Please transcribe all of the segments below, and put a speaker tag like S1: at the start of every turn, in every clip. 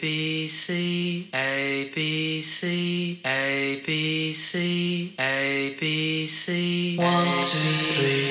S1: B C A B C A B C A B C one two three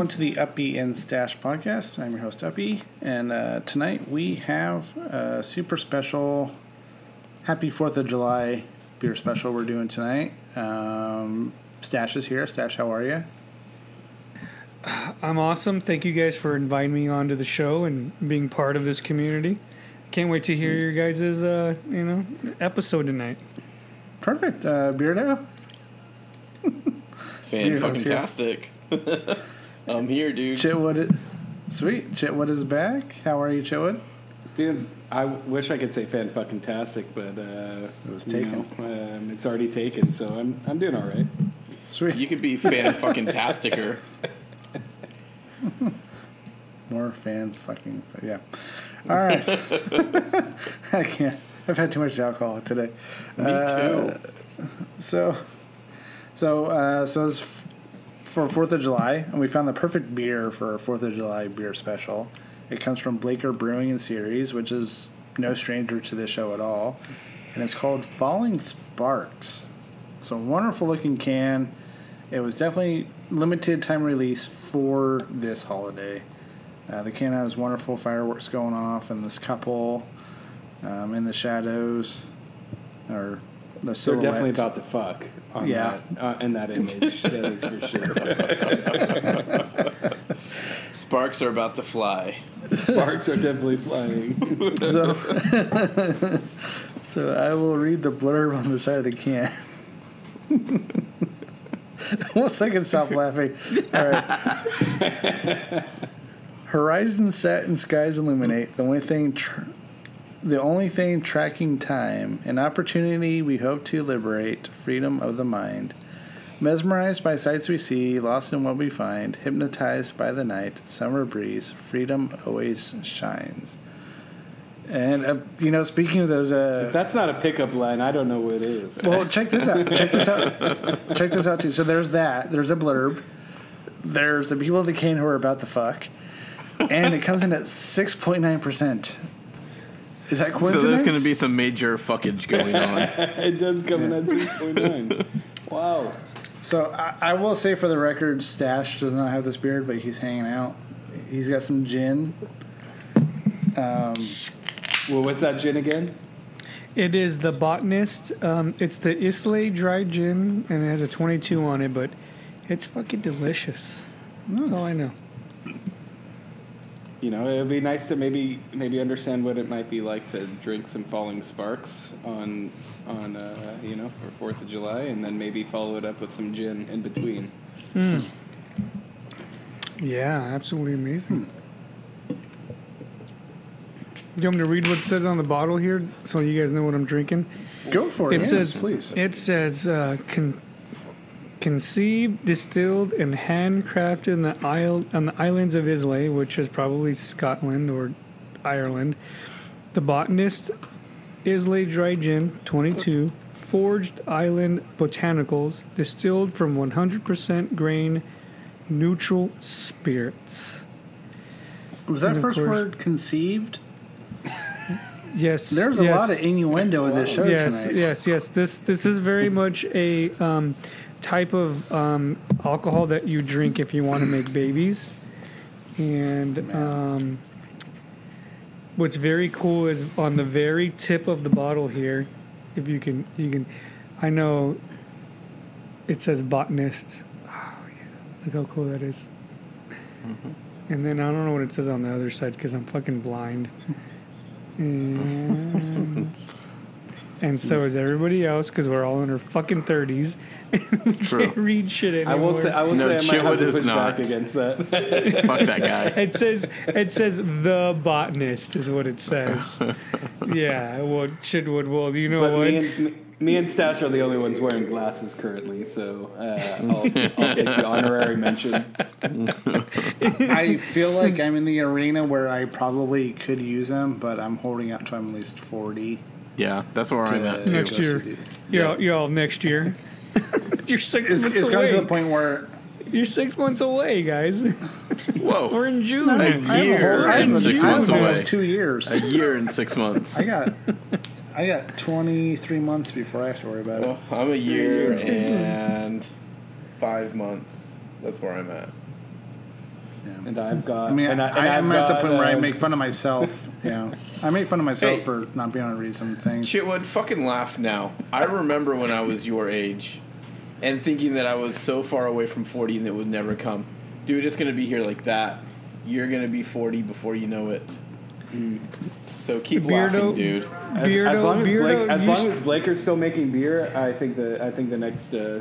S2: everyone to the Uppy and Stash podcast. I'm your host Uppy, and uh, tonight we have a super special Happy Fourth of July beer special we're doing tonight. Um, Stash is here. Stash, how are you?
S3: I'm awesome. Thank you guys for inviting me onto the show and being part of this community. Can't wait to hear your guys' uh, you know episode tonight.
S2: Perfect. Uh, Beardo.
S4: Fan
S2: Dude,
S4: fucking tastic. I'm here, dude.
S2: Chitwood. It, sweet. Chitwood is back. How are you, Chitwood?
S5: Dude, I wish I could say fan fucking tastic, but uh,
S2: It was
S5: you
S2: taken.
S5: know, um, it's already taken, so I'm I'm doing all right.
S2: Sweet.
S4: You could be fan fucking tasticer.
S2: More fan fucking yeah. All right. I can't. I've had too much alcohol today.
S4: Me
S2: Uh,
S4: too.
S2: So, so, uh, so it's f- for Fourth of July, and we found the perfect beer for our Fourth of July beer special. It comes from Blaker Brewing and Ceres, which is no stranger to this show at all, and it's called Falling Sparks. It's a wonderful looking can. It was definitely limited time release for this holiday. Uh, the can has wonderful fireworks going off, and this couple um, in the shadows, or the
S5: They're definitely about to fuck on
S2: Yeah.
S5: that, uh, in that image. that is for sure.
S4: Sparks are about to fly.
S5: Sparks are definitely flying.
S2: So, so I will read the blurb on the side of the can. Once I can stop laughing. All right. Horizons set and skies illuminate. The only thing, tr- the only thing tracking time, an opportunity we hope to liberate, freedom of the mind. Mesmerized by sights we see, lost in what we find, hypnotized by the night, summer breeze, freedom always shines. And uh, you know, speaking of those, uh,
S5: If that's not a pickup line, I don't know what it is.
S2: well, check this out. Check this out. check this out too. So there's that. There's a blurb. There's the people of the cane who are about to fuck, and it comes in at six point nine percent. Is that
S4: So there's going to be some major fuckage going on.
S5: it does come in at 6.9. Wow.
S2: So I, I will say for the record, Stash does not have this beard, but he's hanging out. He's got some gin.
S5: Um, Well, what's that gin again?
S3: It is the botanist. Um, it's the Islay dry gin, and it has a 22 on it, but it's fucking delicious. That's all I know.
S5: You know, it would be nice to maybe maybe understand what it might be like to drink some Falling Sparks on on uh, you know for Fourth of July, and then maybe follow it up with some gin in between.
S3: Yeah, absolutely amazing. You want me to read what it says on the bottle here, so you guys know what I'm drinking?
S2: Go for it.
S3: It
S2: yes,
S3: says,
S2: please.
S3: It says, uh, con- conceived, distilled, and handcrafted in the isle on the islands of Islay, which is probably Scotland or Ireland. The botanist, Islay Dry Gin, 22, forged island botanicals, distilled from 100% grain, neutral spirits.
S2: Was that first
S3: course-
S2: word conceived?
S3: Yes,
S2: There's a
S3: yes.
S2: lot of innuendo in this show
S3: yes,
S2: tonight.
S3: Yes, yes, This this is very much a um, type of um, alcohol that you drink if you want to make babies. And um, what's very cool is on the very tip of the bottle here, if you can, you can. I know it says botanists. Oh yeah, look how cool that is. And then I don't know what it says on the other side because I'm fucking blind. And, and so is everybody else because we're all in our fucking thirties. We
S4: True.
S3: can't read shit
S5: I
S3: anymore.
S5: will say, I will
S4: No,
S5: say, I might have
S4: Chitwood
S5: to
S4: is
S5: push back
S4: not.
S5: against that.
S4: Fuck that guy.
S3: it says it says the botanist is what it says. yeah, well, Chitwood. Well, you know
S5: but
S3: what?
S5: me and Me and Stash are the only ones wearing glasses currently, so uh, I'll, I'll take the honorary mention.
S2: I feel like I'm in the arena where I probably could use them, but I'm holding out until I'm at least 40.
S4: Yeah, that's where I'm at too.
S3: Next year. You're all, you're all next year. you're six
S2: It's,
S3: months
S2: it's
S3: away.
S2: gotten to the point where
S3: You're six months away, guys.
S4: Whoa,
S3: We're in June.
S4: A
S2: I have a
S4: year
S2: whole- I have
S4: and
S2: a-
S4: six
S2: I have
S4: months
S2: almost
S4: away.
S2: two years.
S4: a year and six months.
S2: I got, I got 23 months before I have to worry about it.
S4: Well, I'm a year and five months. That's where I'm at.
S5: And I've got.
S2: I mean,
S5: and
S2: I,
S5: and
S2: I am
S5: I've
S2: at the
S5: got,
S2: point where I make fun of myself. Yeah, I make fun of myself
S4: Hey.
S2: for not being able to read some things.
S4: Chitwood, fucking laugh now. I remember when I was your age and thinking that I was so far away from 40 and it would never come. Dude, it's going to be here like that. You're going to be 40 before you know it. So keep laughing, dude.
S5: As,
S3: Beardo,
S5: as long as,
S3: Beardo,
S5: Blake, as
S3: you
S5: long
S3: s-
S5: as Blaker's still making beer, I think the I think the next uh,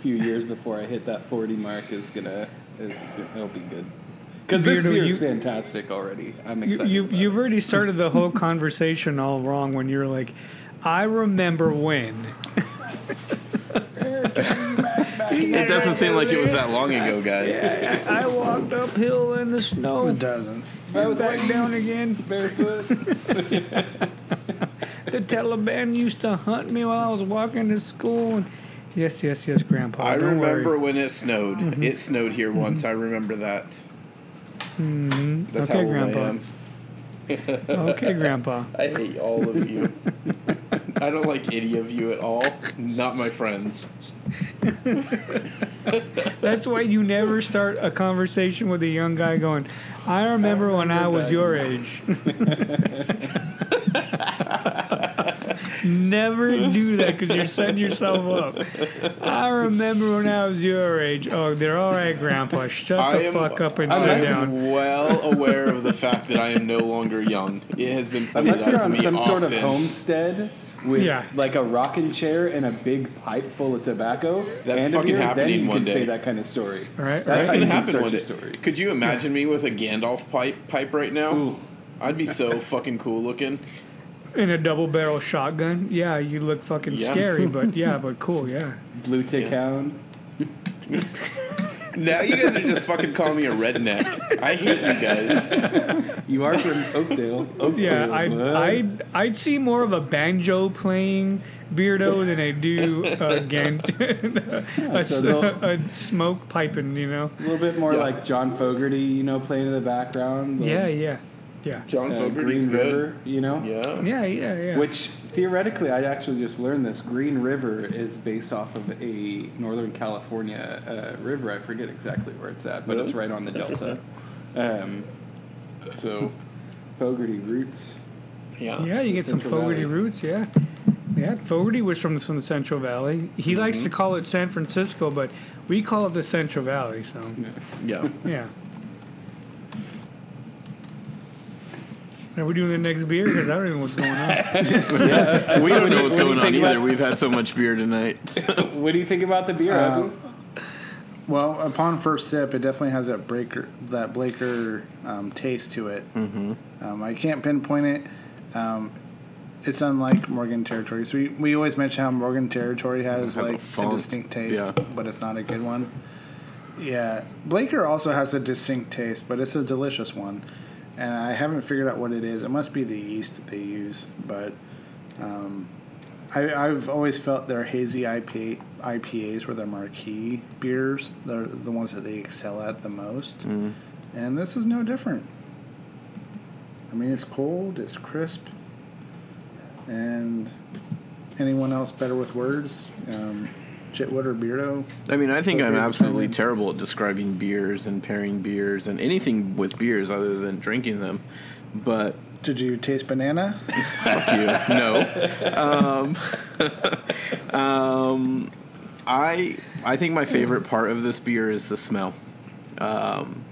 S5: few years before I hit that forty mark is gonna is, it'll be good. Because this
S3: Beardo,
S5: beer is fantastic already. I'm excited.
S3: you,
S5: about
S3: you've already started the whole conversation all wrong when you're like, I remember when.
S4: It doesn't seem like it was that long ago, guys.
S3: I walked uphill in the snow.
S2: It doesn't.
S3: Back down again.
S5: barefoot.
S3: The Taliban used to hunt me while I was walking to school. And yes, yes, yes, Grandpa.
S4: I
S3: don't
S4: remember
S3: worry.
S4: when it snowed.
S3: Mm-hmm.
S4: It snowed here once. I remember that.
S3: Mm-hmm.
S4: That's
S3: Okay,
S4: how old
S3: Grandpa.
S4: I am.
S3: Okay, Grandpa.
S4: I hate all of you. I don't like any of you at all. Not my friends.
S3: That's why you never start a conversation with a young guy going, I remember when I was your age. Never do that because you're setting yourself up. I remember when I was your age. Oh, they're all right, Grandpa. Shut
S4: I
S3: the
S4: am,
S3: fuck up and
S4: I
S3: sit
S4: am
S3: down.
S4: well aware of the fact that I am no longer young. It has been pointed
S5: Unless
S4: out to
S5: on
S4: me
S5: some sort of homestead with
S3: Yeah.
S5: like a rocking chair and a big pipe full of tobacco,
S4: That's
S5: and a
S4: fucking
S5: beer,
S4: happening
S5: then you
S4: one
S5: can
S4: day.
S5: say that kind of story.
S3: All right.
S4: That's
S5: That's
S4: gonna happen one day.
S5: stories.
S4: Could you imagine me with a Gandalf pipe pipe right now?
S5: Ooh.
S4: I'd be so fucking cool looking.
S3: In a double barrel shotgun. Yeah, you look fucking
S4: Yeah.
S3: scary, but yeah, but cool, yeah.
S5: Blue tick hound.
S4: Now you guys are just fucking calling me a redneck. I hate you guys.
S5: You are from Oakdale. Oakdale
S3: Yeah, I'd. I'd, I'd see more of a banjo playing Beardo than I do uh, gan- a,
S5: so
S3: s- a smoke piping, you know?
S5: a little bit more
S4: Yeah.
S5: like John Fogerty, you know, playing in the background. the,
S3: Yeah, yeah, yeah.
S4: John
S5: uh,
S4: Fogerty's
S5: Green
S4: good.
S5: River, you know.
S4: Yeah.
S3: Yeah, yeah, yeah.
S5: Which theoretically, I actually just learned this. Green River is based off of a Northern California uh, river. I forget exactly where it's at, but it's right on the delta. Um, so, Fogerty roots.
S4: Yeah.
S3: yeah, you get some
S5: Central
S3: Fogerty
S5: Valley.
S3: roots, yeah. Yeah, Fogerty was from the, from the Central Valley. He
S4: Mm-hmm.
S3: likes to call it San Francisco, but we call it the Central Valley, so
S4: Yeah.
S3: yeah. Are we doing the next beer? Because I don't even know what's going on.
S4: We don't know what's
S5: what
S4: going on either. We've had so much beer tonight.
S5: what do you think about the beer,
S2: Uh,
S5: Abu?
S2: Well, upon first sip, it definitely has that breaker, that Blaker um, taste to it. Mm-hmm. Um, I can't pinpoint it. Um, it's unlike Morgan Territory. So we, we always mention how Morgan Territory has,
S4: Has a
S2: like a,
S4: funk,
S2: distinct taste,
S4: yeah.
S2: but it's not a good one. Yeah, Blaker also has a distinct taste, but it's a delicious one. And I haven't figured out what it is. It must be the yeast they use, but um, I, I've always felt their hazy IPA, IPAs were their marquee beers. They're the ones that they excel at the most. And this is no different. I mean, it's cold, it's crisp, and anyone else better with words? Um, Chitwood or Beardo?
S4: I mean, I think I'm absolutely terrible at describing beers and pairing beers and anything with beers other than drinking them. But
S2: Did you taste banana?
S4: fuck you, no. Um, um, I I think my favorite part of this beer is the smell. Um,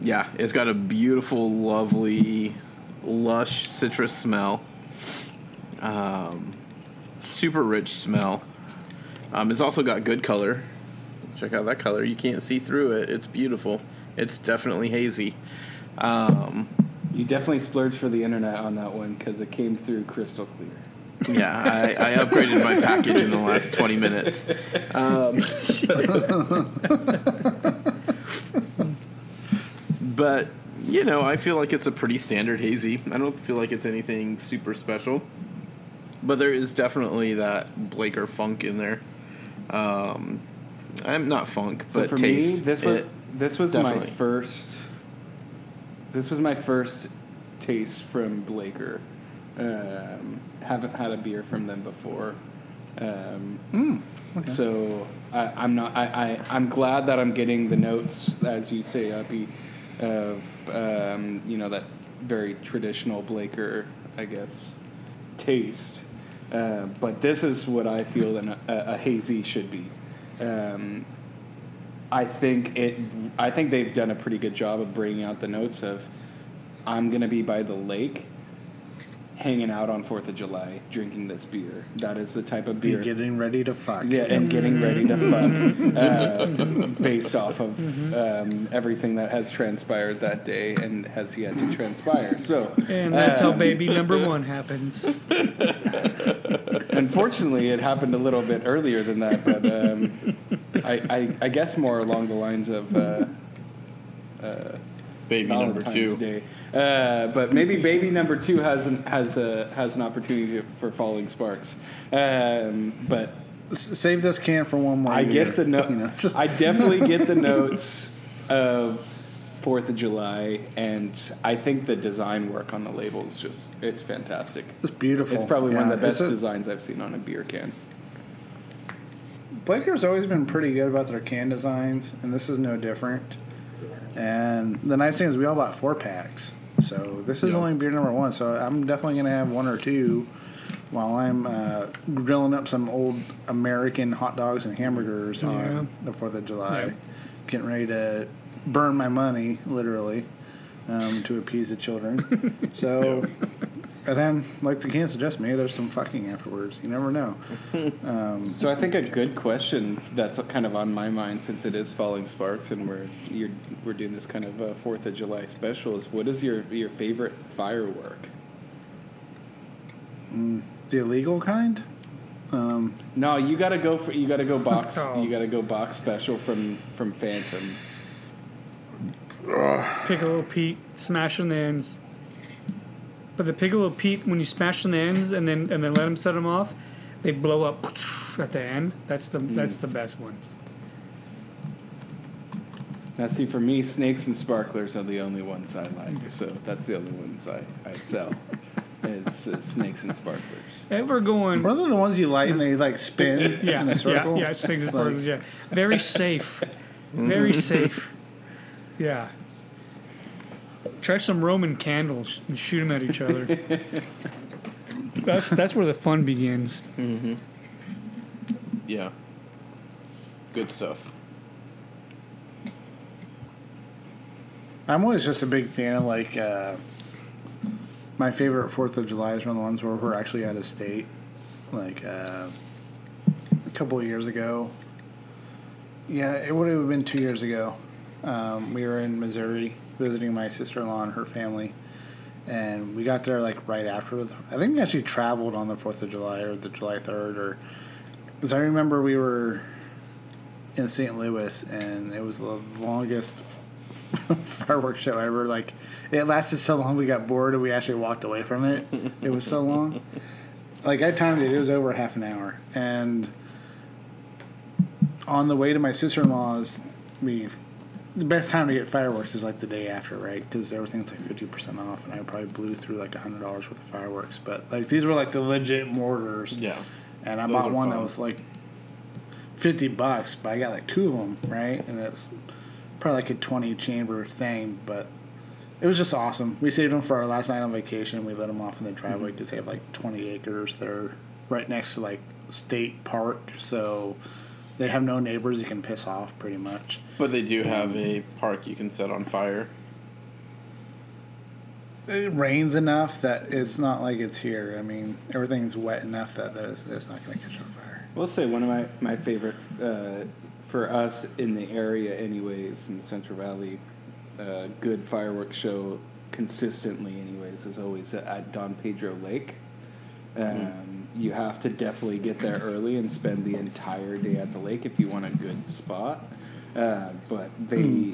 S4: yeah, it's got a beautiful, lovely, lush citrus smell. Um, super rich smell. Um, it's also got good color. Check out that color. You can't see through it. It's beautiful. It's definitely hazy. Um,
S5: You definitely splurged for the internet on that one because it came through crystal clear.
S4: Yeah, I, I upgraded my package in the last 20 minutes. Um, but, you know, I feel like it's a pretty standard hazy. I don't feel like it's anything super special. But there is definitely that Blaker funk in there. Um, I'm not funk,
S5: So
S4: but
S5: for
S4: taste.
S5: me, this was this was my first. This was my first taste from Blaker. Um, haven't had a beer from them before. Um,
S4: Hmm,
S5: So I, I'm not. I, I I'm glad that I'm getting the notes, as you say, Uppy, of um, you know that very traditional Blaker, I guess, taste. Uh, but this is what I feel a, a hazy should be. Um, I think it. I think they've done a pretty good job of bringing out the notes of, I'm gonna be by the lake, hanging out on Fourth of July, drinking this beer. That is the type of
S2: Be
S5: beer.
S2: getting ready to fuck.
S5: Yeah, and getting ready to fuck, uh, based off of um, everything that has transpired that day and has yet to transpire. So,
S3: And that's how
S5: um,
S3: baby number one happens.
S5: Unfortunately, it happened a little bit earlier than that, but um, I, I, I guess more along the lines of uh,
S4: baby number two.
S5: Day. Uh, but maybe baby number two has an, has a has an opportunity for falling sparks. Um, but
S2: Save this can for one more.
S5: I
S2: year,
S5: get the note.
S2: You know,
S5: I definitely get the notes of Fourth of July, and I think the design work on the label is just it's fantastic.
S2: it's beautiful.
S5: It's probably one of the best
S2: a-
S5: designs I've seen on a beer can.
S2: Blaker's always been pretty good about their can designs, and this is no different. And the nice thing is we all bought four packs, so this is
S4: Yeah.
S2: only beer number one. So I'm definitely gonna have one or two while I'm uh, grilling up some old American hot dogs and hamburgers on the Fourth of July,
S3: Yeah.
S2: getting ready to burn my money literally um, to appease the children. so. And then, like the can't suggest, maybe there's some fucking afterwards. You never know.
S5: So I think a good question that's kind of on my mind since it is falling sparks and we're you're, we're doing this kind of uh, Fourth of July special is what is your your favorite firework?
S2: The illegal kind? Um,
S5: No, you got to go for you got to go box
S3: Oh.
S5: you got to go box special from from Phantom.
S3: Piccolo Pete smashing the ends. But the Piccolo Pete, when you smash on the ends and then and then let them set them off, they blow up at the end. That's the that's the best ones.
S5: Now, see, for me, snakes and sparklers are the only ones I like, so that's the only ones I, I sell. It's uh, snakes and sparklers.
S3: Ever going?
S2: what are the ones you light and they like spin
S3: Yeah,
S2: in a circle?
S3: yeah. It's things and sparklers. Yeah, very safe. Very safe. Yeah. Try some Roman candles and shoot them at each other. That's that's where the fun begins.
S4: Yeah. Good stuff.
S2: I'm always just a big fan of like uh, my favorite Fourth of July is one of the ones where we're actually out of state. Like uh, a couple of years ago. Yeah, it would have been two years ago. Um, we were in Missouri visiting my sister in law and her family. And we got there like right after. I think we actually traveled on the Fourth of July or the July Third, or because I remember we were in St. Louis and it was the longest fireworks show ever. Like it lasted so long, we got bored and we actually walked away from it. It was so long. Like I timed it; it was over half an hour. And on the way to my sister in law's, we the best time to get fireworks is like the day after, right? Because everything's like fifty percent off, and I probably blew through like hundred dollars worth of fireworks. But like these were like the legit mortars.
S4: Yeah.
S2: And I
S4: Those
S2: bought one that was like fifty bucks, but I got like two of them, right? And it's probably like a twenty chamber thing, but it was just awesome. We saved them for our last night on vacation. We let them off in the driveway mm-hmm. because they have like twenty acres. They're right next to like state park, so they have no neighbors you can piss off, pretty much.
S4: But they do have a park you can set on fire.
S2: It rains enough that it's not like it's here. I mean, everything's wet enough that there's, it's not going to catch on fire.
S5: We'll say one of my, my favorite uh, for us in the area, anyways, in the Central Valley, uh, good fireworks show consistently, anyways, is always at Don Pedro Lake. Um, you have to definitely get there early and spend the entire day at the lake if you want a good spot. Uh, but they hmm.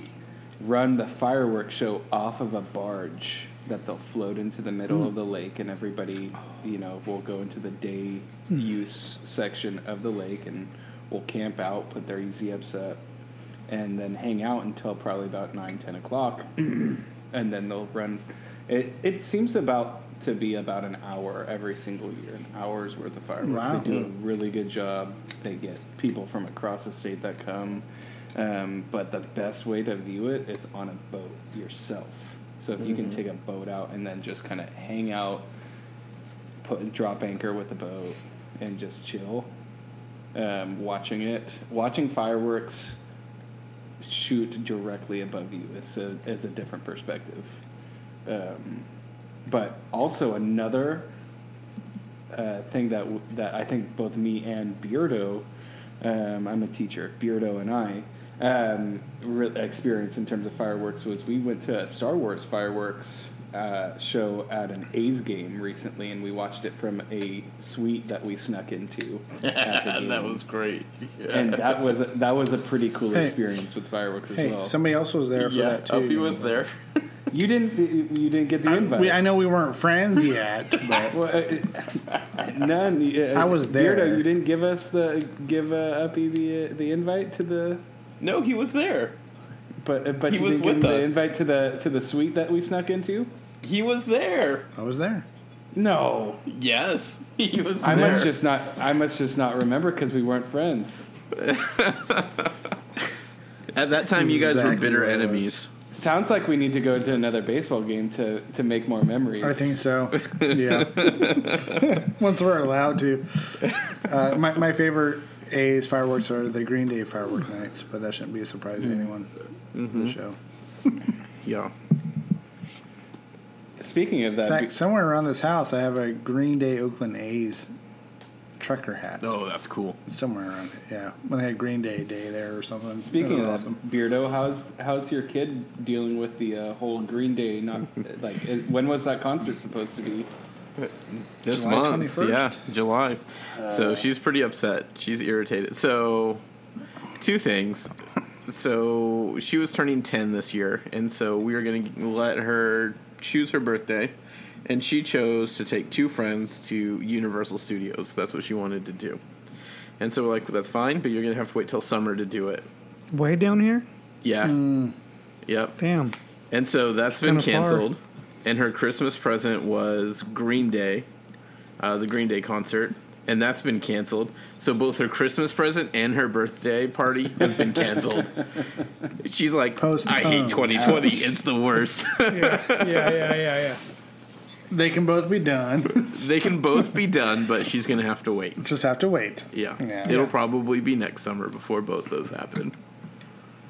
S5: run the fireworks show off of a barge that they'll float into the middle of hmm. the lake, and everybody, you know, will go into the day hmm. use section of the lake and will camp out, put their easy ups up, and then hang out until probably about nine, ten o'clock, and then they'll run. It it seems about to be about an hour every single year, an hour's worth of fireworks.
S2: Wow.
S5: They do a really good job. They get people from across the state that come, um, but the best way to view it is on a boat yourself. So if you can take a boat out and then just kind of hang out, put drop anchor with the boat, and just chill, um, watching it, watching fireworks shoot directly above you is a, is a different perspective. Um, but also another uh, thing that w- that I think both me and Beardo, um, I'm a teacher, Beardo and I um, re- experienced in terms of fireworks was we went to a Star Wars fireworks uh, show at an A's game recently, and we watched it from a suite that we snuck into. at the game.
S4: that was great. Yeah.
S5: and that was a, that was a pretty cool
S2: Hey.
S5: experience with fireworks as
S2: Hey,
S5: well.
S2: somebody else was there for
S4: yeah,
S2: that too.
S4: Opie was there.
S5: you didn't you didn't get the
S2: I,
S5: invite.
S2: we, I know we weren't friends yet, but
S5: Well, uh, none. Uh,
S2: I was there.
S5: Beardo, you didn't give us the give uh, Uppy the uh, the invite to the.
S4: No, he was there.
S5: But uh, but
S4: He
S5: you
S4: was
S5: didn't give
S4: with
S5: the
S4: us.
S5: invite to the to the suite that we snuck into.
S4: He was there.
S2: I was there.
S5: No,
S4: Yes, he was
S5: I
S4: there.
S5: must just not. I must just not remember because we weren't friends.
S4: At that time, you guys were bitter
S2: what was.
S4: enemies.
S5: Sounds like we need to go to another baseball game to to make more memories.
S2: I think so. Yeah. Once we're allowed to. Uh, my, my favorite A's fireworks are the Green Day firework nights, but that shouldn't be a surprise to anyone. The show.
S4: Yeah.
S5: Speaking of
S2: In
S5: that,
S2: fact, somewhere around this house, I have a Green Day Oakland A's trucker hat.
S4: Oh, that's cool.
S2: Somewhere around it, yeah. When they had Green Day Day there or something.
S5: Speaking
S2: That
S5: of
S2: was
S5: that, Beardo, how's how's your kid dealing with the uh, whole Green Day? Not like is, when was that concert supposed to be?
S4: This
S2: July
S4: month,
S2: 21st?
S4: yeah, July. so she's pretty upset. She's irritated. So, two things. So she was turning ten this year, and so we were going to let her choose her birthday, and she chose to take two friends to Universal Studios. That's what she wanted to do, and so we're like, that's fine, but you're going to have to wait till summer to do it.
S3: Way down here?
S4: Yeah. Yep.
S3: Damn.
S4: And so that's been
S3: kinda far.
S4: canceled. And her Christmas present was Green Day, uh, the Green Day concert, and that's been canceled. So both her Christmas present and her birthday party have been canceled. She's like, I hate
S2: Postponed.
S4: 2020. It's the worst.
S3: Yeah, yeah, yeah, yeah.
S2: They can both be done.
S4: they can both be done, but she's going to have to wait.
S2: Just have to wait.
S4: Yeah.
S2: Yeah.
S4: It'll probably be next summer before both those happen.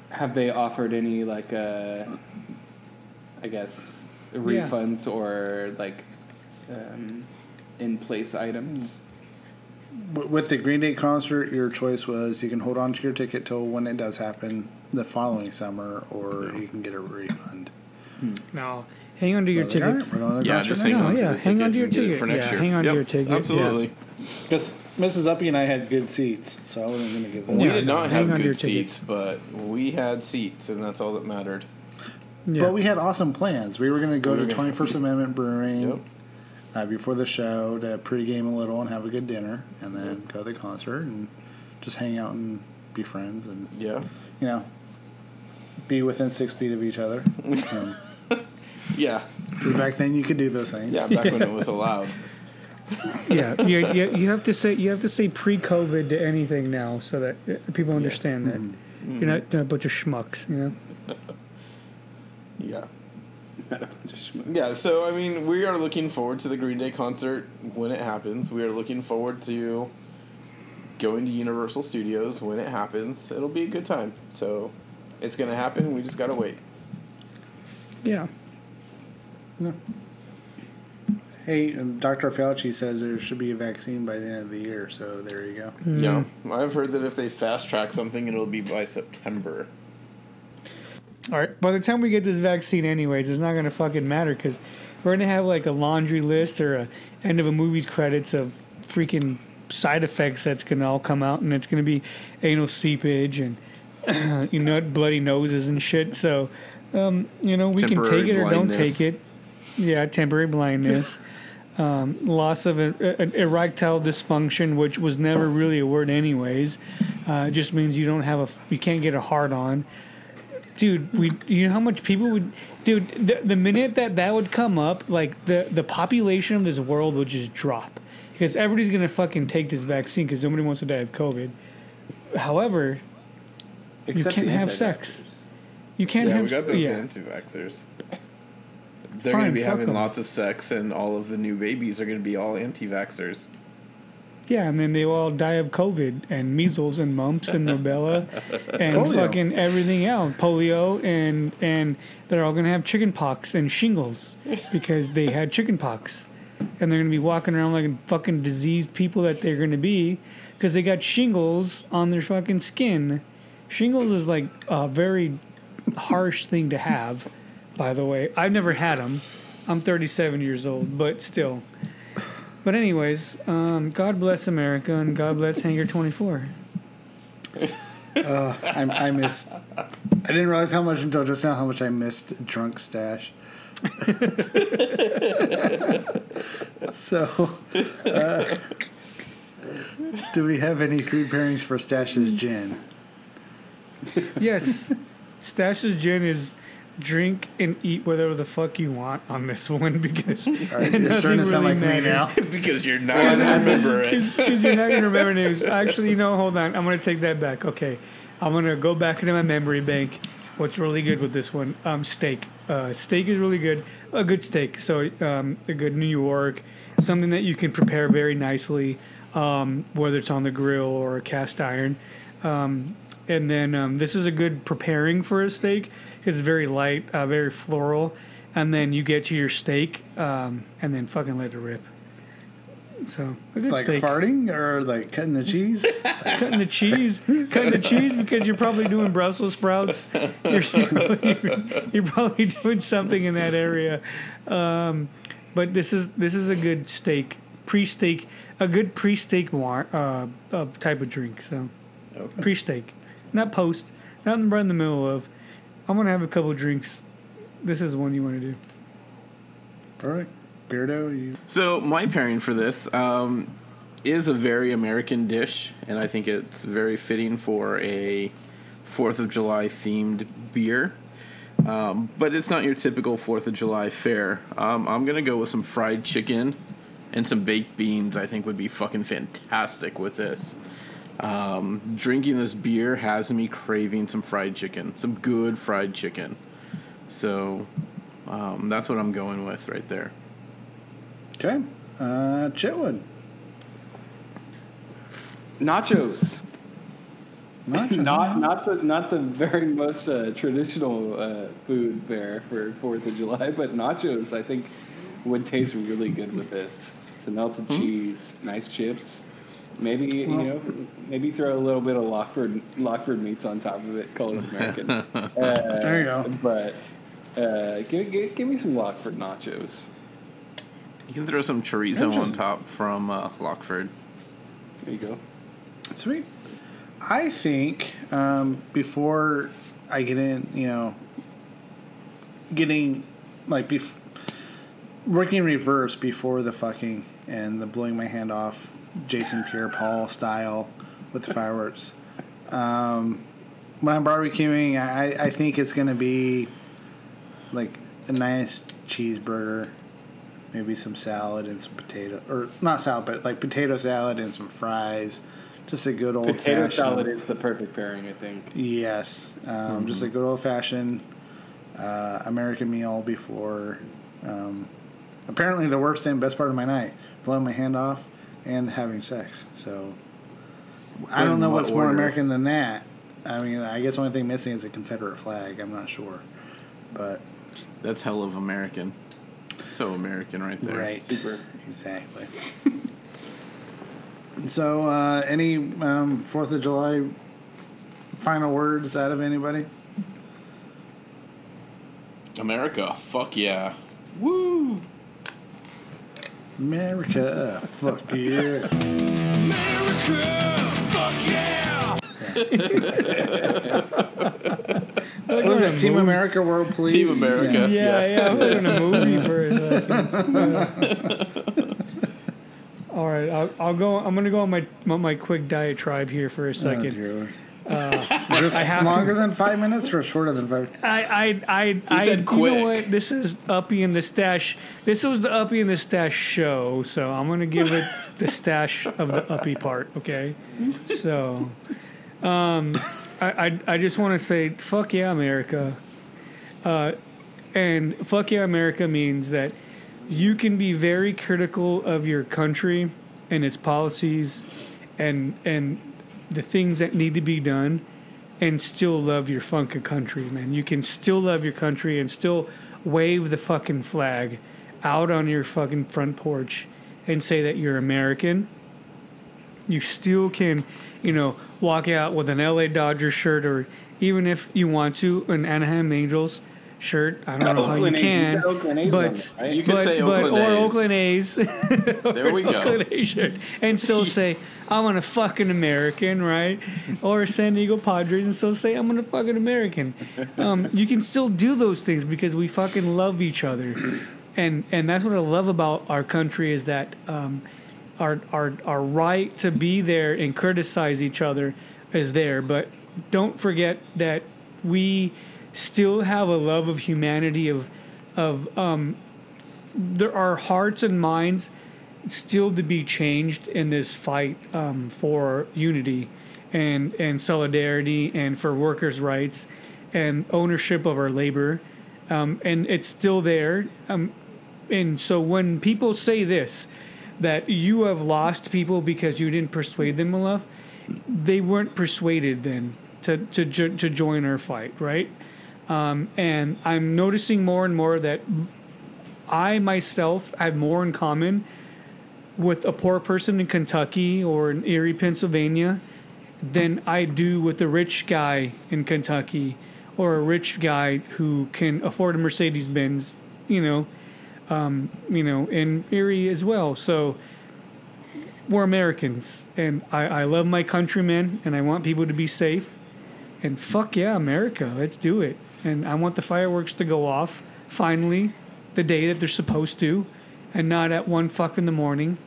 S5: Have they offered any like uh, I guess refunds or like um, in place items?
S2: W- With the Green Day concert, your choice was you can hold on to your ticket till when it does happen the following summer, or you can get a refund.
S3: No, hang on to your
S2: Well, they
S3: ticket.
S2: aren't. We're going to the
S4: Yeah, just hang on to
S3: yeah, hang on to your
S4: and get
S3: ticket.
S4: for next
S3: Yeah,
S4: year.
S3: hang on to
S4: Yep,
S3: your ticket, yes.
S4: Absolutely.
S2: Because Mrs. Uppy and I had good seats, so I wasn't going to give them.
S4: We
S3: Yeah,
S4: did not
S3: hang
S4: have
S3: on to your
S4: good
S3: tickets.
S4: seats, but we had seats, and that's all that mattered.
S3: Yeah.
S2: But we had awesome plans. We were going to go
S4: We were
S2: to
S4: gonna-
S2: 21st Amendment Brewing
S4: Yep.
S2: uh, before the show to pregame a little and have a good dinner, and then go to the concert and just hang out and be friends and
S4: Yeah.
S2: you know be within six feet of each other. Because
S4: Yeah.
S2: Because back then you could do those things.
S4: Yeah, back when it was allowed.
S3: yeah, you, you, you have to say you have to say pre-COVID to anything now, so that uh, people understand that
S4: Mm-hmm.
S3: you're not a bunch of schmucks. You know.
S4: Yeah. Yeah, so I mean, we are looking forward to the Green Day concert when it happens. We are looking forward to going to Universal Studios when it happens. It'll be a good time. So it's going to happen. We just got to wait.
S3: Yeah.
S2: Hey, um, Dr. Fauci says there should be a vaccine by the end of the year, so there you go.
S4: Yeah. I've heard that if they fast track something, it'll be by September.
S3: All right. By the time we get this vaccine, anyways, it's not gonna fucking matter because we're gonna have like a laundry list or a end of a movie's credits of freaking side effects that's gonna all come out, and it's gonna be anal seepage and you know bloody noses and shit. So, um, you know, we can take it or don't take it. Yeah, temporary blindness. Um, loss of a, a, erectile dysfunction, which was never really a word, anyways. Uh, it just means you don't have a, you can't get a hard on dude we you know how much people would dude the, the minute that that would come up like the the population of this world would just drop because everybody's gonna fucking take this vaccine because nobody wants to die of covid however you can't have sex you can't
S4: Yeah,
S3: have
S4: we got those
S3: yeah
S4: anti-vaxxers. They're going to be
S3: having
S4: having
S3: 'em.
S4: lots of sex, and all of the new babies are going to be all anti-vaxxers.
S3: yeah and then they all die of covid and measles and mumps and rubella and
S2: Polio.
S3: fucking everything else polio and and they're all gonna have chicken pox and shingles because they had chicken pox and they're gonna be walking around like fucking diseased people that they're gonna be because they got shingles on their fucking skin. Shingles is like a very harsh thing to have, by the way. I've never had them. I'm 37 years old, but still. But anyways, um, God bless America and God bless Hangar 24.
S2: I, I missed. I didn't realize how much until just now how much I missed drunk stash. so, uh, do we have any food pairings for Stash's gin?
S3: Yes, Stash's gin is drink and eat whatever the fuck you want on this one because
S2: All right, you're starting to sound like me now.
S4: because you're not going to remember it.
S3: because you're not gonna remember names. Actually, you know, hold on. I'm gonna take that back. Okay, I'm gonna go back into my memory bank. What's really good with this one? Um, steak. Uh, steak is really good. A good steak. So um, a good New York, something that you can prepare very nicely, um, whether it's on the grill or a cast iron. Um, and then um, this is a good preparing for a steak. It's very light, uh, very floral. And then you get to your steak, um, and then fucking let it rip. So a good
S2: Like
S3: steak
S2: farting or like cutting the cheese?
S3: cutting the cheese, cutting the cheese because you're probably doing Brussels sprouts. You're, you're, probably doing something in that area. Um, but this is this is a good steak, pre-steak, a good pre-steak war, uh, uh, type of drink. So pre-steak, not post, not right in the middle of. I'm gonna have a couple drinks. This is one you want to do.
S2: All right, Beardo, you.
S4: So my pairing for this um, is a very American dish, and I think it's very fitting for a Fourth of July themed beer. Um, but it's not your typical Fourth of July fare. Um, I'm gonna go with some fried chicken and some baked beans. I think would be fucking fantastic with this. Um, drinking this beer has me craving some fried chicken, some good fried chicken. So um, that's what I'm going with right there.
S2: Okay. Uh, Chitwood.
S5: Nachos.
S2: Not,
S5: Not not the not the very most uh, traditional uh, food fare for Fourth of July, but nachos I think would taste really good with this. Some melted cheese, nice chips. Maybe you know, maybe throw a little bit of Lockeford Lockeford meats on top of it. Call it American. uh,
S2: There you go.
S5: But uh, give, give give me some Lockeford nachos.
S4: You can throw some chorizo on top from uh, Lockeford.
S5: There you go.
S2: Sweet. I think um, before I get in, you know, getting like bef- working in reverse before the fucking and the blowing my hand off, Jason Pierre-Paul style with the fireworks. Um, when I'm barbecuing, I, I think it's gonna be like a nice cheeseburger, maybe some salad and some potato, or not salad, but like potato salad and some fries. Just a good old fashioned.
S5: Potato
S2: fashioned.
S5: salad is the perfect pairing, I think.
S2: Yes, um, just a good old fashioned uh, American meal before. Um, apparently, the worst and best part of my night: blowing my hand off and having sex. So, I don't know
S4: what
S2: what's more
S4: order?
S2: American than that. I mean, I guess the only thing missing is a Confederate flag. I'm not sure, but
S4: That's hell of American. So American right there.
S2: right,
S5: Super.
S2: exactly. so, uh, any um, Fourth of July final words out of anybody?
S4: America, fuck yeah. Woo!
S2: America, fuck yeah. What was that? Team America World Police?
S4: Team America.
S3: Yeah, yeah, I'm in a movie for a second. All right, I'll, I'll go. I'm gonna go on my my, my quick diatribe here for a
S2: Oh,
S3: second.
S2: dear Lord. Is this
S3: I have to-
S2: longer than five minutes or shorter than five?
S3: I, I, I, I
S4: said
S3: you know what? This is Uppy and the Stash. This was the Uppy and the Stash show, so I'm gonna give it the stash of the Uppy part. Okay, so, um, I, I, I just want to say, fuck yeah, America. Uh, and fuck yeah, America means that you can be very critical of your country and its policies and and the things that need to be done and still love your fucking country, man. You can still love your country and still wave the fucking flag out on your fucking front porch and say that you're American. You still can, you know, walk out with an LA Dodgers shirt or even if you want to, an Anaheim Angels shirt. I don't know how you
S5: Oakland A's.
S3: Can.
S5: said Oakland A's
S3: but
S5: it, right?
S4: You could
S3: but,
S4: say
S3: but,
S4: Oakland
S3: or
S4: A's.
S3: Oakland A's.
S4: There we go.
S3: Oakland A's shirt. And still say, I'm on a fucking American, right? Or San Diego Padres and still say, I'm on a fucking American. Um, you can still do those things because we fucking love each other. And and that's what I love about our country is that um, our, our, our right to be there and criticize each other is there. But don't forget that we still have a love of humanity, of, of um, there are hearts and minds still to be changed in this fight um, for unity and and solidarity and for workers' rights and ownership of our labor, um, and it's still there. Um, and so when people say this, that you have lost people because you didn't persuade them enough, they weren't persuaded then to to to join our fight, right? Um, and I'm noticing more and more that I myself have more in common with a poor person in Kentucky or in Erie, Pennsylvania, than I do with a rich guy in Kentucky or a rich guy who can afford a Mercedes Benz, you know, um, you know, in Erie as well. So we're Americans, and I, I love my countrymen, and I want people to be safe. And fuck yeah, America, let's do it. And I want the fireworks to go off finally, the day that they're supposed to, and not at one fuck in the morning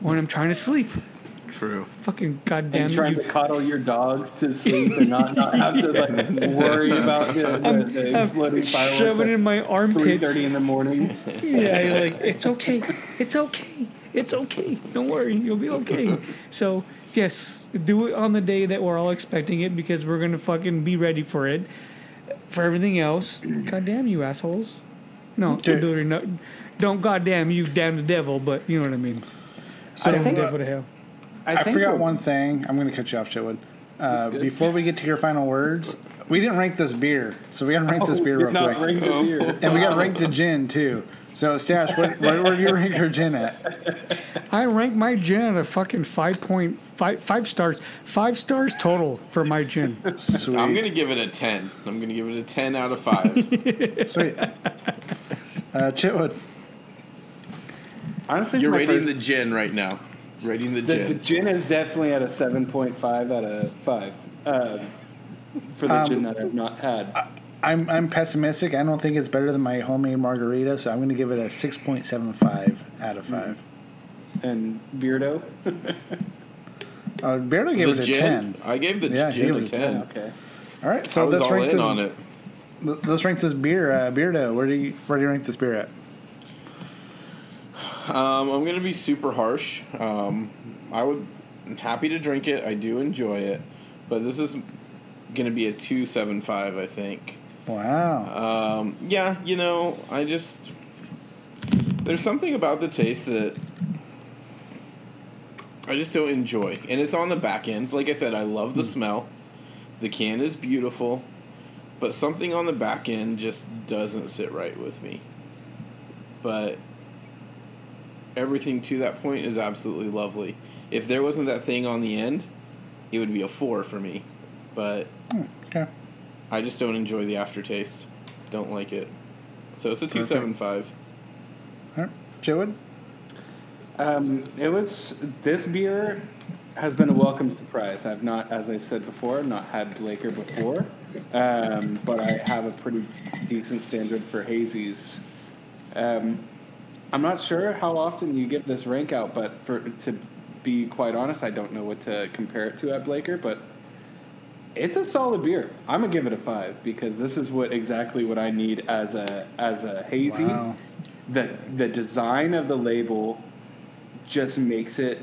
S3: when I'm trying to sleep.
S4: True.
S3: Fucking goddamn
S5: and trying
S3: you.
S5: to coddle your dog to sleep and not, not have to like worry about the, the, the exploding
S3: Shoving
S5: fireworks
S3: in my
S5: at
S3: armpits.
S5: thirty in the morning.
S3: Yeah, you're like, it's okay. It's okay. It's okay. Don't worry. You'll be okay. So, yes, do it on the day that we're all expecting it because we're going to fucking be ready for it. For everything else, goddamn you assholes. No,
S2: Dude.
S3: do it. No, don't goddamn you, damn the devil, but you know what I mean.
S2: So
S3: damn the
S5: think-
S3: devil to hell.
S2: I,
S5: think
S2: forgot
S5: the-
S2: one thing. I'm going to cut you off, Chitwood. Uh, before we get to your final words, we didn't rank this beer, so we got to rank this
S5: Oh,
S2: beer real quick,
S5: ring the beer.
S2: and we got to rank the gin too. So, Stash, what, what, where do you rank your gin at?
S3: I rank my gin at a fucking five point five five stars. Five stars total for my gin.
S2: Sweet,
S4: I'm gonna give it a ten. I'm gonna give it a ten out of five.
S2: sweet. Uh, Chitwood,
S5: Honestly,
S4: You're rating
S5: first-
S4: the gin right now. Rating the
S5: The, the
S4: gin.
S5: gin is definitely at a 7.5 out of 5 uh, for the
S2: Um,
S5: gin that I've not had.
S2: I'm I'm pessimistic. I don't think it's better than my homemade margarita, so I'm going to give it a 6.75 out of five.
S5: and Beardo?
S2: Uh, barely gave
S4: The
S2: it a
S4: gin.
S2: 10.
S4: I gave the
S2: Yeah,
S4: gin
S2: gave
S4: a
S2: it a
S4: ten.
S5: Okay.
S2: All right,
S4: I
S2: so
S4: was
S2: let's
S4: all
S2: rank
S4: in
S2: this.
S4: on it.
S2: Let's rank this beer. Uh, Beardo, where do you where do you rank this beer at?
S4: Um, I'm gonna be super harsh. Um, I would I'm happy to drink it. I do enjoy it, but this is gonna be a two seven five. I think.
S2: Wow.
S4: Um, yeah, you know, I just there's something about the taste that I just don't enjoy, and it's on the back end. Like I said, I love the smell. The can is beautiful, but something on the back end just doesn't sit right with me. But everything to that point is absolutely lovely. If there wasn't that thing on the end, it would be a four for me. But
S2: okay.
S4: I just don't enjoy the aftertaste. Don't like it. So it's a two seven five.
S2: All right. Chitwood?
S5: Um, it was this beer has been a welcome surprise. I've not, as I've said before, not had Blaker before, um, but I have a pretty decent standard for hazies. Um, I'm not sure how often you get this rank out, but for to be quite honest, I don't know what to compare it to at Blaker, but it's a solid beer. I'm gonna give it a five because this is what exactly what I need as a as a hazy.
S2: Wow.
S5: The the design of the label just makes it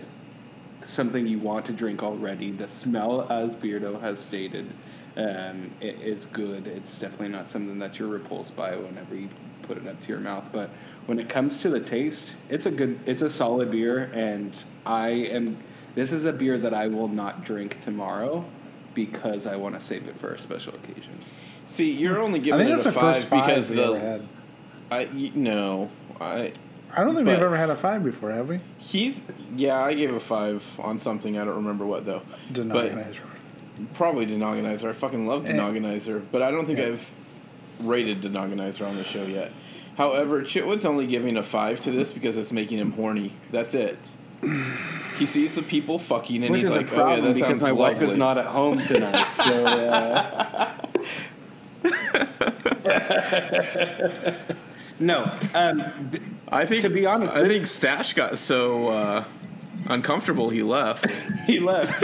S5: something you want to drink already. The smell, as Beardo has stated, um, it is good. It's definitely not something that you're repulsed by whenever you put it up to your mouth. But when it comes to the taste, it's a good, it's a solid beer, and I am. This is a beer that I will not drink tomorrow because I want to save it for a special occasion.
S4: See, you're only giving
S2: I
S4: giving
S2: think
S4: it
S2: that's
S4: a
S2: the
S4: five
S2: first five
S4: because
S2: we ever
S4: the
S2: had.
S4: I y- no I
S2: I don't think we've ever had a five before, have we?
S4: he's yeah I gave a five on something I don't remember what though. But
S2: Denogginizer.
S4: probably Denogginizer. I fucking love
S2: Eh.
S4: Denogginizer, but I don't think
S2: Yeah.
S4: I've rated Denogginizer on the show yet. However, Chitwood's only giving a five to this because it's making him horny. That's it. He sees the people fucking and
S5: Which
S4: he's
S5: is
S4: like,
S5: a
S4: "Oh yeah,
S5: problem
S4: that
S5: because
S4: sounds
S5: my wife
S4: lovely."
S5: is not at home tonight. so uh, no, um, b-
S4: I think
S5: to be honest,
S4: I think Stash got so uh, uncomfortable he left.
S5: he left.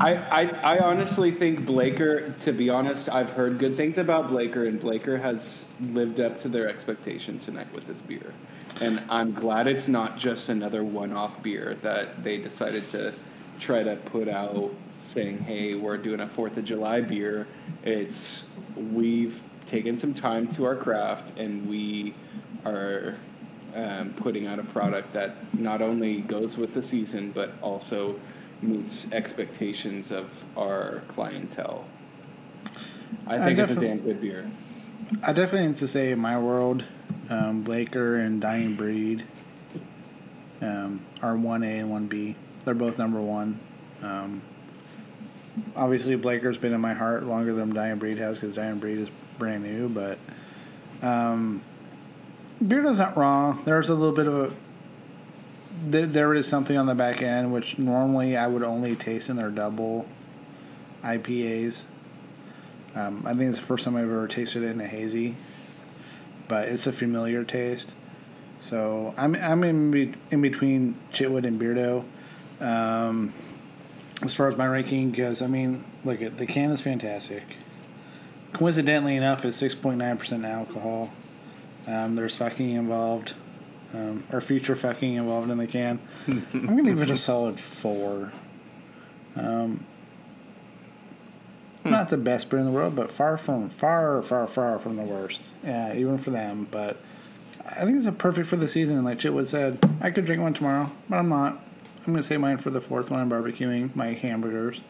S5: I, I I honestly think Blaker. To be honest, I've heard good things about Blaker, and Blaker has lived up to their expectation tonight with this beer. And I'm glad it's not just another one-off beer that they decided to try to put out, saying, "Hey, we're doing a Fourth of July beer." It's we've taken some time to our craft, and we are um, putting out a product that not only goes with the season but also meets expectations of our clientele. I
S2: I
S5: think it's a damn good beer.
S2: I definitely need to say in my world, um, Blaker and Dying Breed um, are 1A and 1B. They're both number one. Um, obviously, Blaker's been in my heart longer than Dying Breed has because Dying Breed is brand new, but um, Beardo's not wrong. There's a little bit of a. There, there is something on the back end which normally I would only taste in their double IPAs. Um, I think it's the first time I've ever tasted it in a hazy, but it's a familiar taste. So I'm I'm in be, in between Chitwood and Beardo. Um, as far as my ranking goes, I mean, look at the can is fantastic. Coincidentally enough, it's six point nine percent alcohol. Um, there's fucking involved, um, or future fucking involved in the can. I'm gonna give it a solid four. Um, not the best beer in the world, but far from far, far, far from the worst. Yeah, even for them. But I think it's a perfect for the season. And like Chitwood said, I could drink one tomorrow, but I'm not. I'm gonna save mine for the fourth when I'm barbecuing my hamburgers,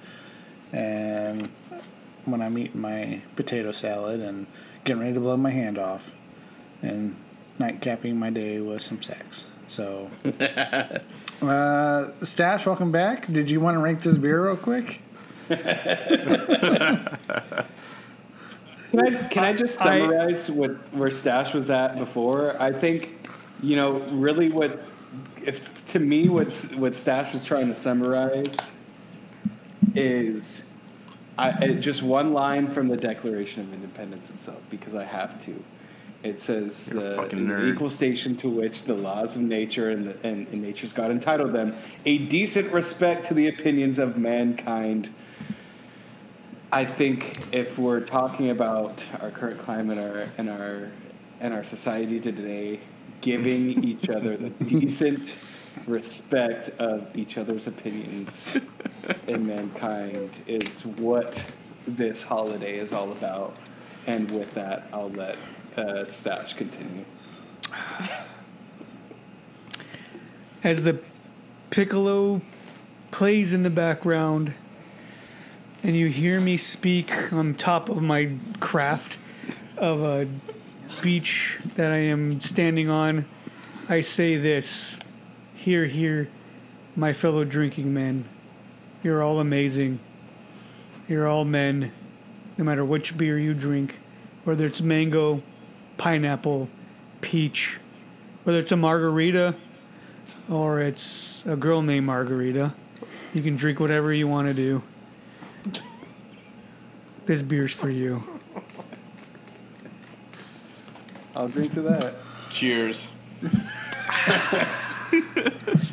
S2: and when I'm eating my potato salad and getting ready to blow my hand off, and night capping my day with some sex. So, uh, Stash, welcome back. Did you want to rank this beer real quick?
S5: Can I, can I just
S3: I-
S5: summarize what where Stash was at before? I think, you know, really what, if to me, what's what Stash was trying to summarize is, I just one line from the Declaration of Independence itself because I have to. It says the, the equal station to which the laws of nature and, the, and, and nature's God entitled them a decent respect to the opinions of mankind. I think if we're talking about our current climate our, and our and our society today, giving each other the decent respect of each other's opinions in mankind is what this holiday is all about. And with that, I'll let uh, Stash continue.
S3: as the piccolo plays in the background and you hear me speak on top of my craft of a beach that I am standing on, I say this Here, here, my fellow drinking men. You're all amazing. You're all men, no matter which beer you drink, whether it's mango, pineapple, peach, whether it's a margarita or it's a girl named Margarita. You can drink whatever you want to do. This beer's for you.
S5: I'll drink to that.
S4: Cheers.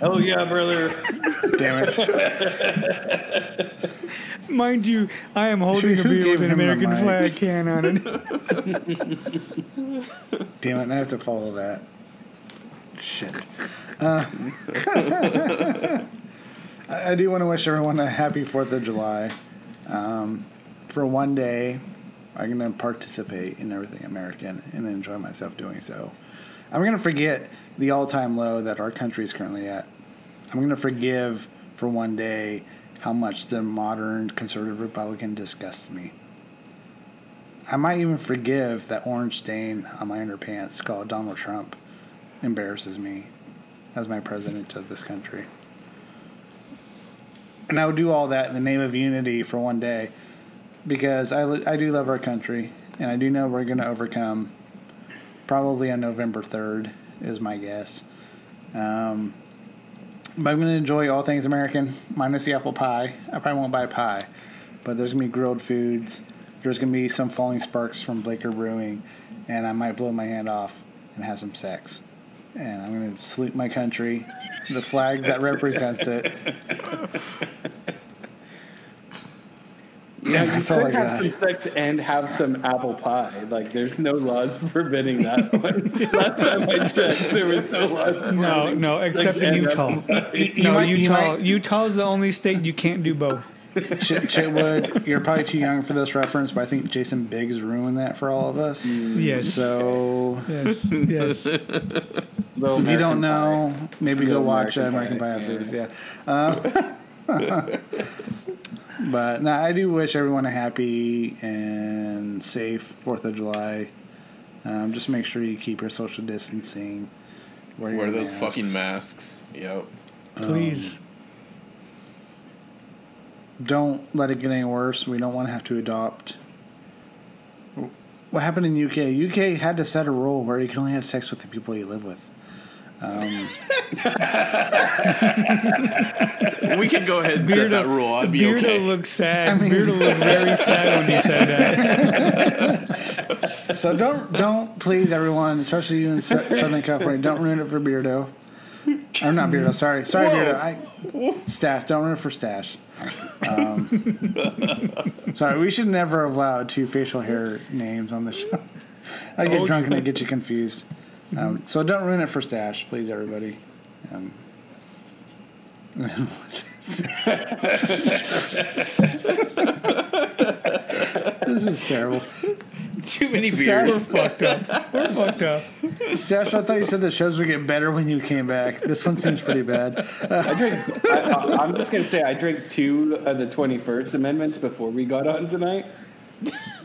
S5: Oh yeah, brother.
S2: Damn it.
S3: Mind you, I am holding a beer with an American flag can on it.
S2: Damn it. I have to follow that. Shit. Uh, I, I do want to wish everyone a happy 4th of July. Um, for one day, I'm going to participate in everything American and enjoy myself doing so. I'm going to forget the all time low that our country is currently at. I'm going to forgive for one day how much the modern conservative Republican disgusts me. I might even forgive that orange stain on my underpants called Donald Trump embarrasses me as my president of this country. And I would do all that in the name of unity for one day because I, I do love our country and I do know we're going to overcome probably on November 3rd, is my guess. Um, but I'm going to enjoy all things American, minus the apple pie. I probably won't buy pie, but there's going to be grilled foods. There's going to be some falling sparks from Blaker Brewing, and I might blow my hand off and have some sex. And I'm going to salute my country, the flag that represents it.
S5: Yeah, you
S2: That's all
S5: could have
S2: got.
S5: some sex and have some apple pie. Like, there's no laws forbidding that one. Last time I checked, there was no laws.
S3: No, no, except in Utah.
S5: apple pie.
S3: No,
S2: might- you
S3: Utah.
S2: might-
S3: Utah is the only state you can't do both.
S2: Chit- Chitwood, you're probably too young for this reference, but I think Jason Biggs ruined that for all of us.
S3: Yes.
S2: So
S3: Yes. Yes.
S5: Little
S2: if you don't know, maybe go watch
S5: American
S2: American
S5: Pie,
S2: Pie after this. Yeah. Uh, but no, I do wish everyone a happy and safe Fourth of July. Um, just make sure you keep your social distancing. Wear,
S4: Wear those
S2: masks.
S4: fucking masks. Yep.
S3: Please.
S2: Don't let it get any worse. We don't want to have to adopt. What happened in UK? UK had to set a rule where you can only have sex with the people you live with.
S4: We can go ahead and set that rule. I'd be
S3: Beardo
S4: okay.
S3: looked sad.
S2: I mean-
S3: Beardo looked very sad when you said that.
S2: So don't don't please everyone, especially you in Sou- Southern California, don't ruin it for Beardo. Or not Beardo. Sorry, sorry
S4: Whoa.
S2: Beardo. I, Stash. Don't ruin it for Stash. Um, sorry, we should never have allowed two facial hair names on the show. I get drunk and I get you confused. Um, so don't ruin it for Stash, please, everybody. Um, this is terrible.
S4: Too many
S2: Stash,
S4: beers.
S3: Fucked up. We're fucked up.
S2: Stash, I thought you said the shows would get better when you came back. This one seems pretty bad.
S5: I drink. I, I, I'm just gonna say I drank two of the 21st amendments before we got on tonight.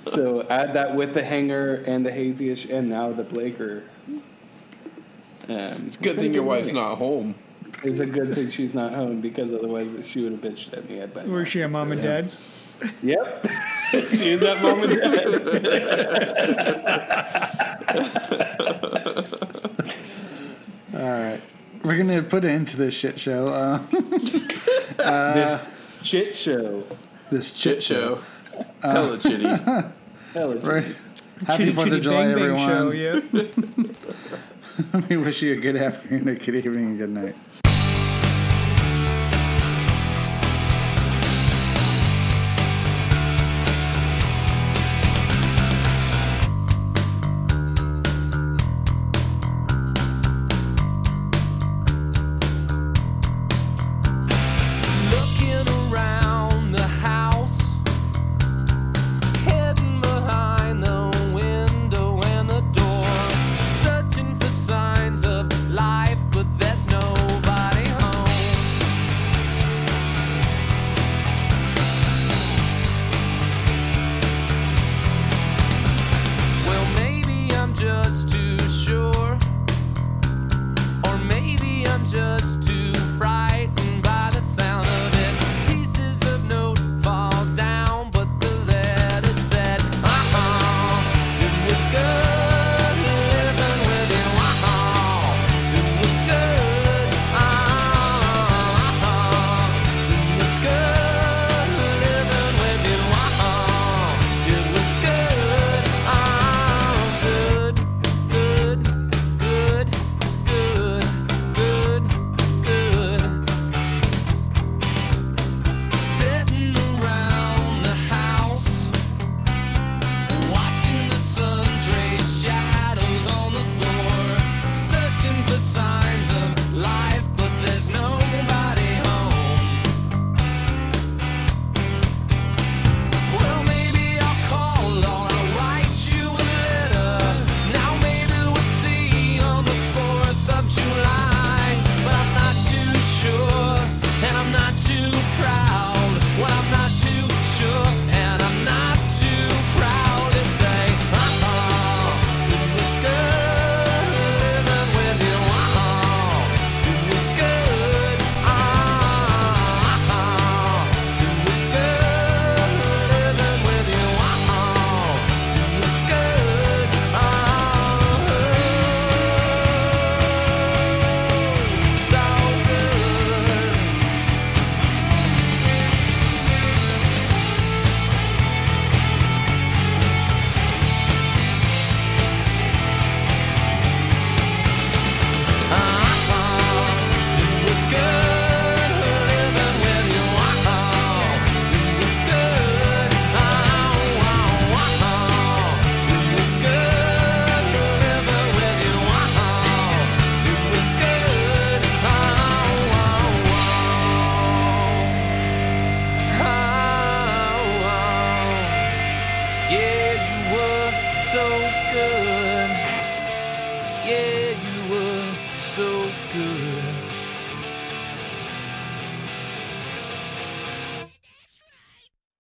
S5: So add that with the Hangar and the hazyish, and now the Blaker. Um,
S4: It's a good thing your wife's not home.
S5: It's a good thing she's not home because otherwise she would have bitched at me. At bed.
S3: Where's she at mom and dad's?
S5: Yep. she is at mom and dad.
S2: All right. We're going to put an end to this shit show. Uh,
S5: this shit show.
S2: this
S4: Chit show. Hella chitty.
S5: Hell, it's
S2: Right. Happy 4th of July,
S3: Bang Bang
S2: everyone.
S3: Show, yeah.
S2: we wish you a good afternoon, a good evening, and good night.